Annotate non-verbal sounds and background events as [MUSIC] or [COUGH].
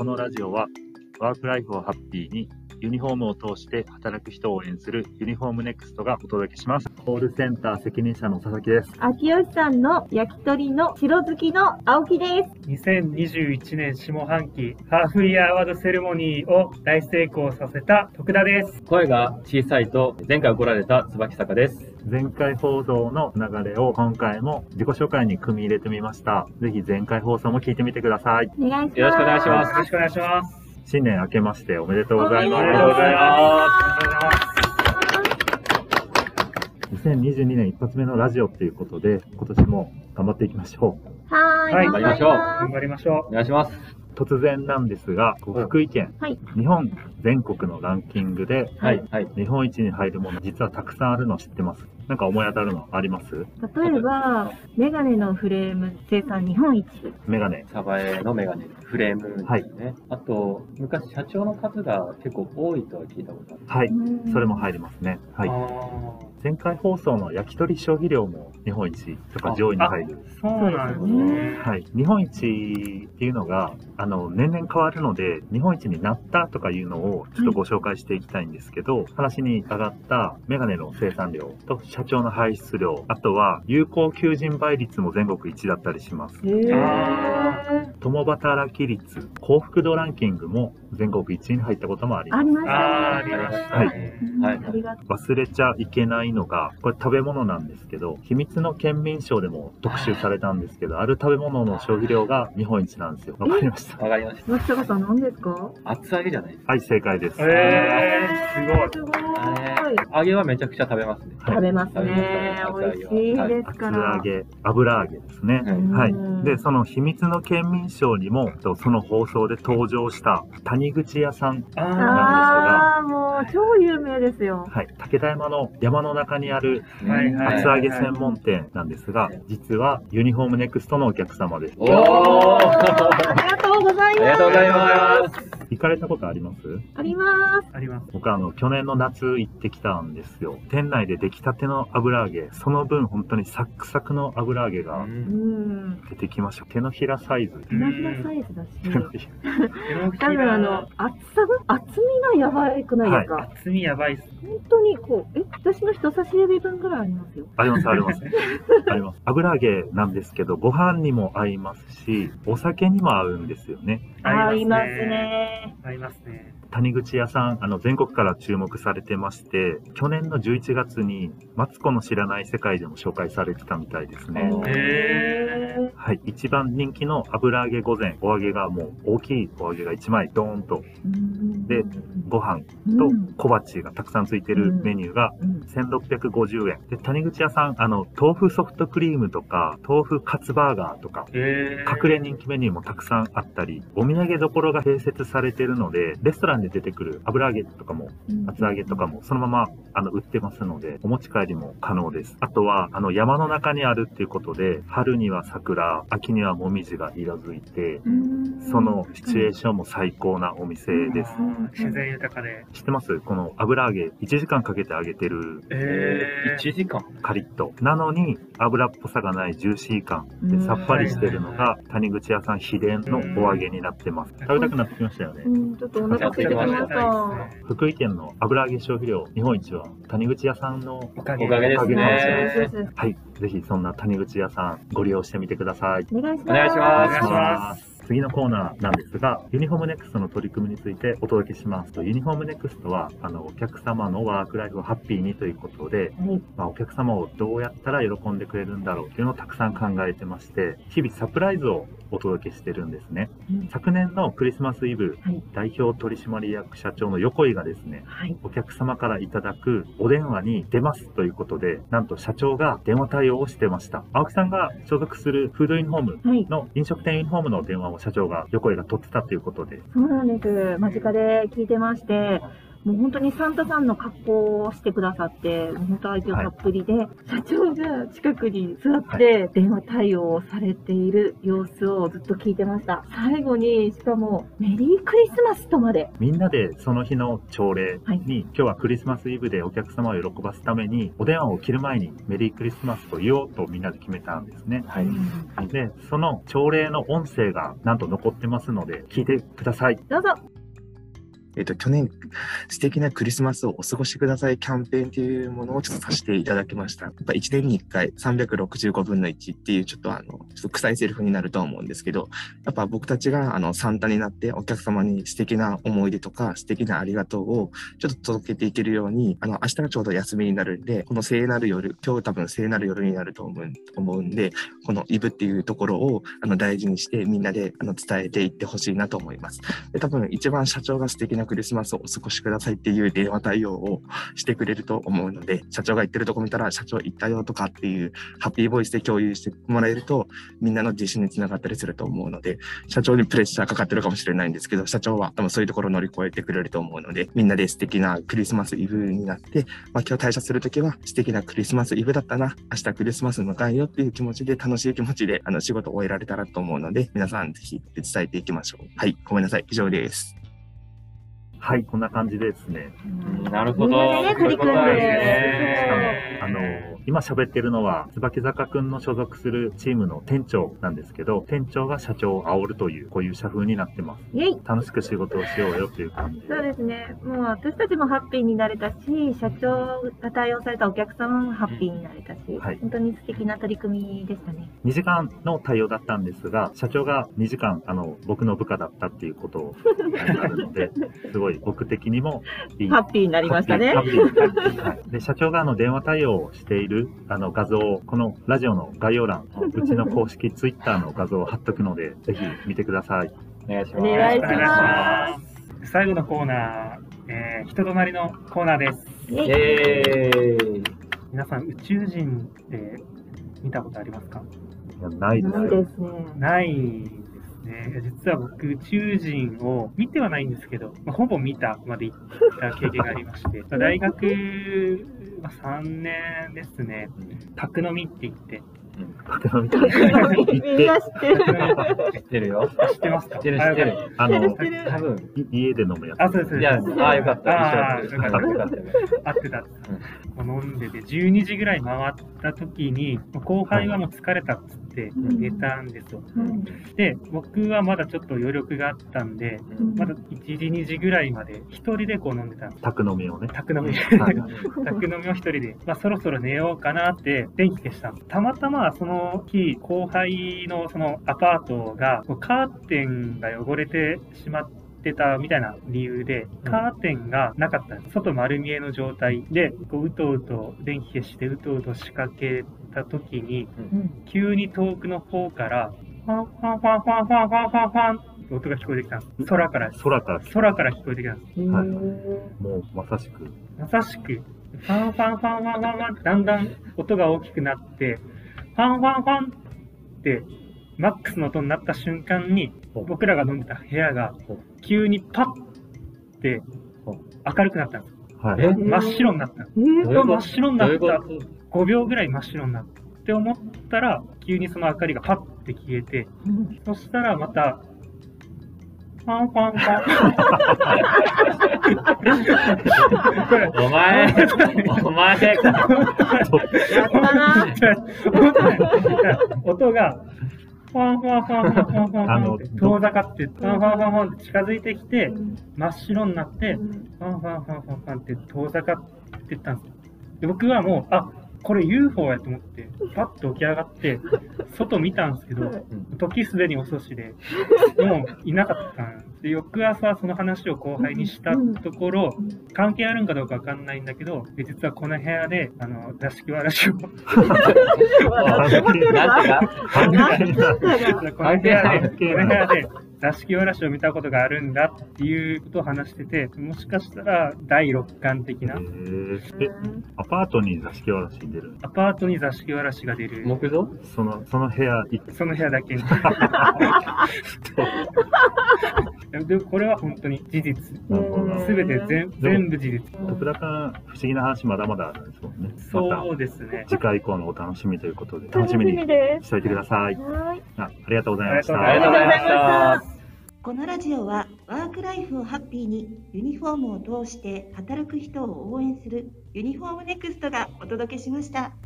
このラジオはワークライフをハッピーにユニフォームを通して働く人を応援するユニフォームネクストがお届けします。コールセンター責任者の佐々木です。秋吉さんの焼き鳥の白好きの青木です。2021年下半期ハーフイヤーアワードセレモニーを大成功させた徳田です。声が小さいと前回怒られた椿坂です。前回放送の流れを今回も自己紹介に組み入れてみました。ぜひ前回放送も聞いてみてください。お願いします。よろしくお願いしまよろしくお願いします。新年明けましておめでとうございます。おめでとうござい2022年一発目のラジオということで、今年も頑張っていきましょう。はーい。はい頑張りましょ頑張りましょお願いします。突然なんですが、福井県、はい日本全国のランキングで、はい、はい。日本一に入るもの、実はたくさんあるの知ってます？なんか思い当たるのあります？う。例えば、メガネのフレーム生産日本一。メガネ。サバエのメガネ、フレームですね。あと、昔社長の数が結構多いとは聞いたことある。はい。うんそれも入りますね。う。はい。あ前回放送の焼き鳥消費量も日本一とか上位に入る。ーそうなんですね。はい。日本一っていうのが、あの、年々変わるので、日本一になったとかいうのをちょっとご紹介していきたいんですけど、話に上がったメガネの生産量と社長の排出量、あとは有効求人倍率も全国一だったりします。へあー共働き率、幸福度ランキングも全国1位に入ったこともあります。ありましたね。ありましたはいはいありがと忘れちゃいけないのが、これ食べ物なんですけど、秘密の県民賞でも特集されたんですけど、ある食べ物の消費量が日本一なんですよ。わかりました。わかりましう。松坂さん何ですか？た。厚揚げじゃないですか。はい、正解です。えー、すごい。すごい。揚げはめちゃくちゃ食べますね。はい食べますね。美味しいですか厚ら。揚げ、油揚げですね。はい。で、その秘密の県民賞にも、とその放送で登場した谷口屋さん、あああ、もう超有名ですよ。はい、武田山の山の中にある厚揚げ専門店なんですが、実はユニフォームネクストのお客様です。おーありがとうございます。ありがとうございます。行かれたことあります？あります。ーあります。僕あの、去年の夏行ってきたんですよ。店内で出来たての油揚げ、その分本当にサックサクの油揚げがうん。出てきました。手のひらサイズ。手のひらサイズだし。手のひ多分あの、厚さが、厚みがやばくないですか、厚みやばいっす。本当にこう、え、私の人差し指分ぐらいありますよ。あります、あります。[LAUGHS] あります。油揚げなんですけど、ご飯にも合いますし、お酒にも合うんですよね。合います。ね。合いますね。谷口屋さん、あの、全国から注目されてまして、去年の11月に、マツコの知らない世界でも紹介されてたみたいですね。はい。一番人気の油揚げ御膳、お揚げがもう大きいお揚げが1枚ドーンと、うんで、ご飯とうん。小鉢がたくさんついてるメニューがうん。1650円。で、谷口屋さん、あの、豆腐ソフトクリームとか、豆腐カツバーガーとか、隠れ人気メニューもたくさんあったり、お土産どころが併設されてるので、レストランで出てくる油揚げとかも、厚揚げとかもそのままあの売ってますので、お持ち帰りも可能です。あとは、あの山の中にあるっていうことで、春には桜、秋にはもみじが色づいて、うん。そのシチュエーションも最高なお店です。自然豊かで。知ってます？この油揚げ、1時間かけて揚げてるえ1時間？カリッと。なのに、油っぽさがないジューシー感でさっぱりしてるのが、谷口屋さん秘伝のお揚げになってます。食べたくなってきましたよねう。ん、ちょっとお腹空いてきました。福井県の油揚げ消費量日本一は谷口屋さんのおかげおかげですおかげなんね。はいぜひそんな谷口屋さんご利用してみてくださいお願いします。お願いします。次のコーナーなんですがユニフォームネクストの取り組みについてお届けしますとユニフォームネクストはあのお客様のワークライフをハッピーにということで、はい。まあ、お客様をどうやったら喜んでくれるんだろうっていうのをたくさん考えてまして日々サプライズをお届けしてるんですねうん昨年のクリスマスイブはい。代表取締役社長の横井がですねはい。お客様からいただくお電話に出ますということで、なんと社長が電話対応をしてました。青木さんが所属するフードユニフォームはい。の飲食店ユニフォームの電話を社長が横井が取ってたということで、そうなんです。間近で聞いてまして、もう本当にサンタさんの格好をしてくださって、本当愛情たっぷりで、社長が近くに座って電話対応をされている様子をずっと聞いてました。最後に、しかも、メリークリスマスとまで。みんなでその日の朝礼はいに、今日はクリスマスイブでお客様を喜ばすために、お電話を切る前にメリークリスマスと言おうとみんなで決めたんですね。はい。で、その朝礼の音声がなんと残ってますので、聞いてください。どうぞ。えっと、去年、素敵なクリスマスをお過ごしくださいキャンペーンというものをちょっとさせていただきました。やっぱ1年に1回365分の1っていうちょっとあの、ちょっと臭いセリフになると思うんですけど、やっぱ僕たちがあの、サンタになってお客様に素敵な思い出とか素敵なありがとうをちょっと届けていけるように、あの、明日がちょうど休みになるんで、この聖なる夜、今日多分聖なる夜になると思う思うんで、このイブっていうところをあの大事にしてみんなであの伝えていってほしいなと思います。で多分一番社長が素敵なクリスマスをお過ごしくださいっていう電話対応をしてくれると思うので、社長が言ってるとこ見たら、社長言ったよとかっていうハッピーボイスで共有してもらえると、みんなの自信につながったりすると思うので、社長にプレッシャーかかってるかもしれないんですけど、社長は多分そういうところを乗り越えてくれると思うので、みんなで素敵なクリスマスイブになって、まあ、今日退社するときは素敵なクリスマスイブだったな、明日クリスマス迎えようっていう気持ちで、楽しい気持ちであの仕事を終えられたらと思うので、皆さんぜひ伝えていきましょう。はい、ごめんなさい。以上です。はい、こんな感じですね。うんなるほど。みんなでね取り組んでそういうことですねあの、今喋ってるのは、椿坂くんの所属するチームの店長なんですけど、店長が社長を煽るという、こういう社風になってます。イェイ楽しく仕事をしようよという感じで。そうですね。もう私たちもハッピーになれたし、社長が対応されたお客様もハッピーになれたし、はい本当に素敵な取り組みでしたね。2時間の対応だったんですが、社長が2時間、あの、僕の部下だったっていうことをあるので、[LAUGHS] すごい僕的にもいい。ハッピーになりましたねはい、で社長があの電話対応をしているあの画像を、このラジオの概要欄、うちの公式ツイッターの画像を貼っとくので、[LAUGHS] ぜひ見てください。お願いします。お願いしお願いしまます。最後のコーナー、えー人となりのコーナーです。イェイイェーイ。皆さん、宇宙人って見たことありますか？いやないですよ。ないですね。ないね。実は僕、宇宙人を見てはないんですけど、まあ、ほぼ見たまで行った経験がありまして、ま [LAUGHS] あ大学、まあ、3年ですね、宅飲みって言って、みたいな行っみんてな知ってる。知ってるよ。知ってますか？知ってる知ってる。あの、知ってる多分。い家で飲むやつ。あ、そうです。いや、ああ、よかった。あー一緒だったよかったってた。飲んでて、12時ぐらい回った時に、後輩はもう疲れたっつって寝たんですよ。で、僕はまだちょっと余力があったんで、まだ1時、2時ぐらいまで一人でこう飲んでたんです。宅飲みをね。宅飲み。はい [LAUGHS] 宅飲みを一人で、まあ、そろそろ寝ようかなって電気消したたまたまその日、後輩のそのアパートが、カーテンが汚れてしまってたみたいな理由で、カーテンがなかったんです。外丸見えの状態で、こううとうと電気消してうとうと仕掛けた時に、急に遠くの方から、ファンファンファンファンファンファンファンファンって音が聞こえてきたんです。空から、空から来空から聞こえてきたんです。はいもうまさしく。まさしく、ファンファンファンファンファンファンってだんだん音が大きくなって、ファンファンファンって、マックスの音になった瞬間に、僕らが飲んでた部屋が、急にパッって明るくなったんです。はい。え？真っ白になった。真っ白になった。どういうこと？5秒ぐらい真っ白になって思ったら、急にその明かりがパッて消えて、そしたらまた、ファンファンファン。これ、お前、お前か。[LAUGHS] やったな。[LAUGHS] [LAUGHS] 音が、ファンファンファンファンファンファンフあのァン。って遠ざかって、ファンファンファンファンって近づいてきて、真っ白になって、ファンファンファンファンファンって遠ざかってったんですよ。で僕はもう、あこれ UFO やと思って、パッと起き上がって、[LAUGHS] 外見たんですけど、時すでに遅しで、[LAUGHS] もういなかったんで翌朝その話を後輩にしたところ、関係あるんかどうかわかんないんだけど、で実はこの部屋で、あの、座敷わらしを、[LAUGHS] [LAUGHS] この部屋で座敷わらしを見たことがあるんだっていうことを話してて、もしかしたら第六感的なえ、アパートに座敷わらしに出るアパートに座敷わらしが出る、木造？その、その部屋その部屋だけに。[LAUGHS] でもこれは本当に事実。すべて全全部事実。徳田君、不思議な話まだまだあるんですもんね。まそうですねた。次回以降のお楽しみということで、楽楽しみに。しておいてください。はい。あありがとうございました。ありがとうございました。このラジオはワークライフをハッピーにユニフォームを通して働く人を応援するユニフォームネクストがお届けしました。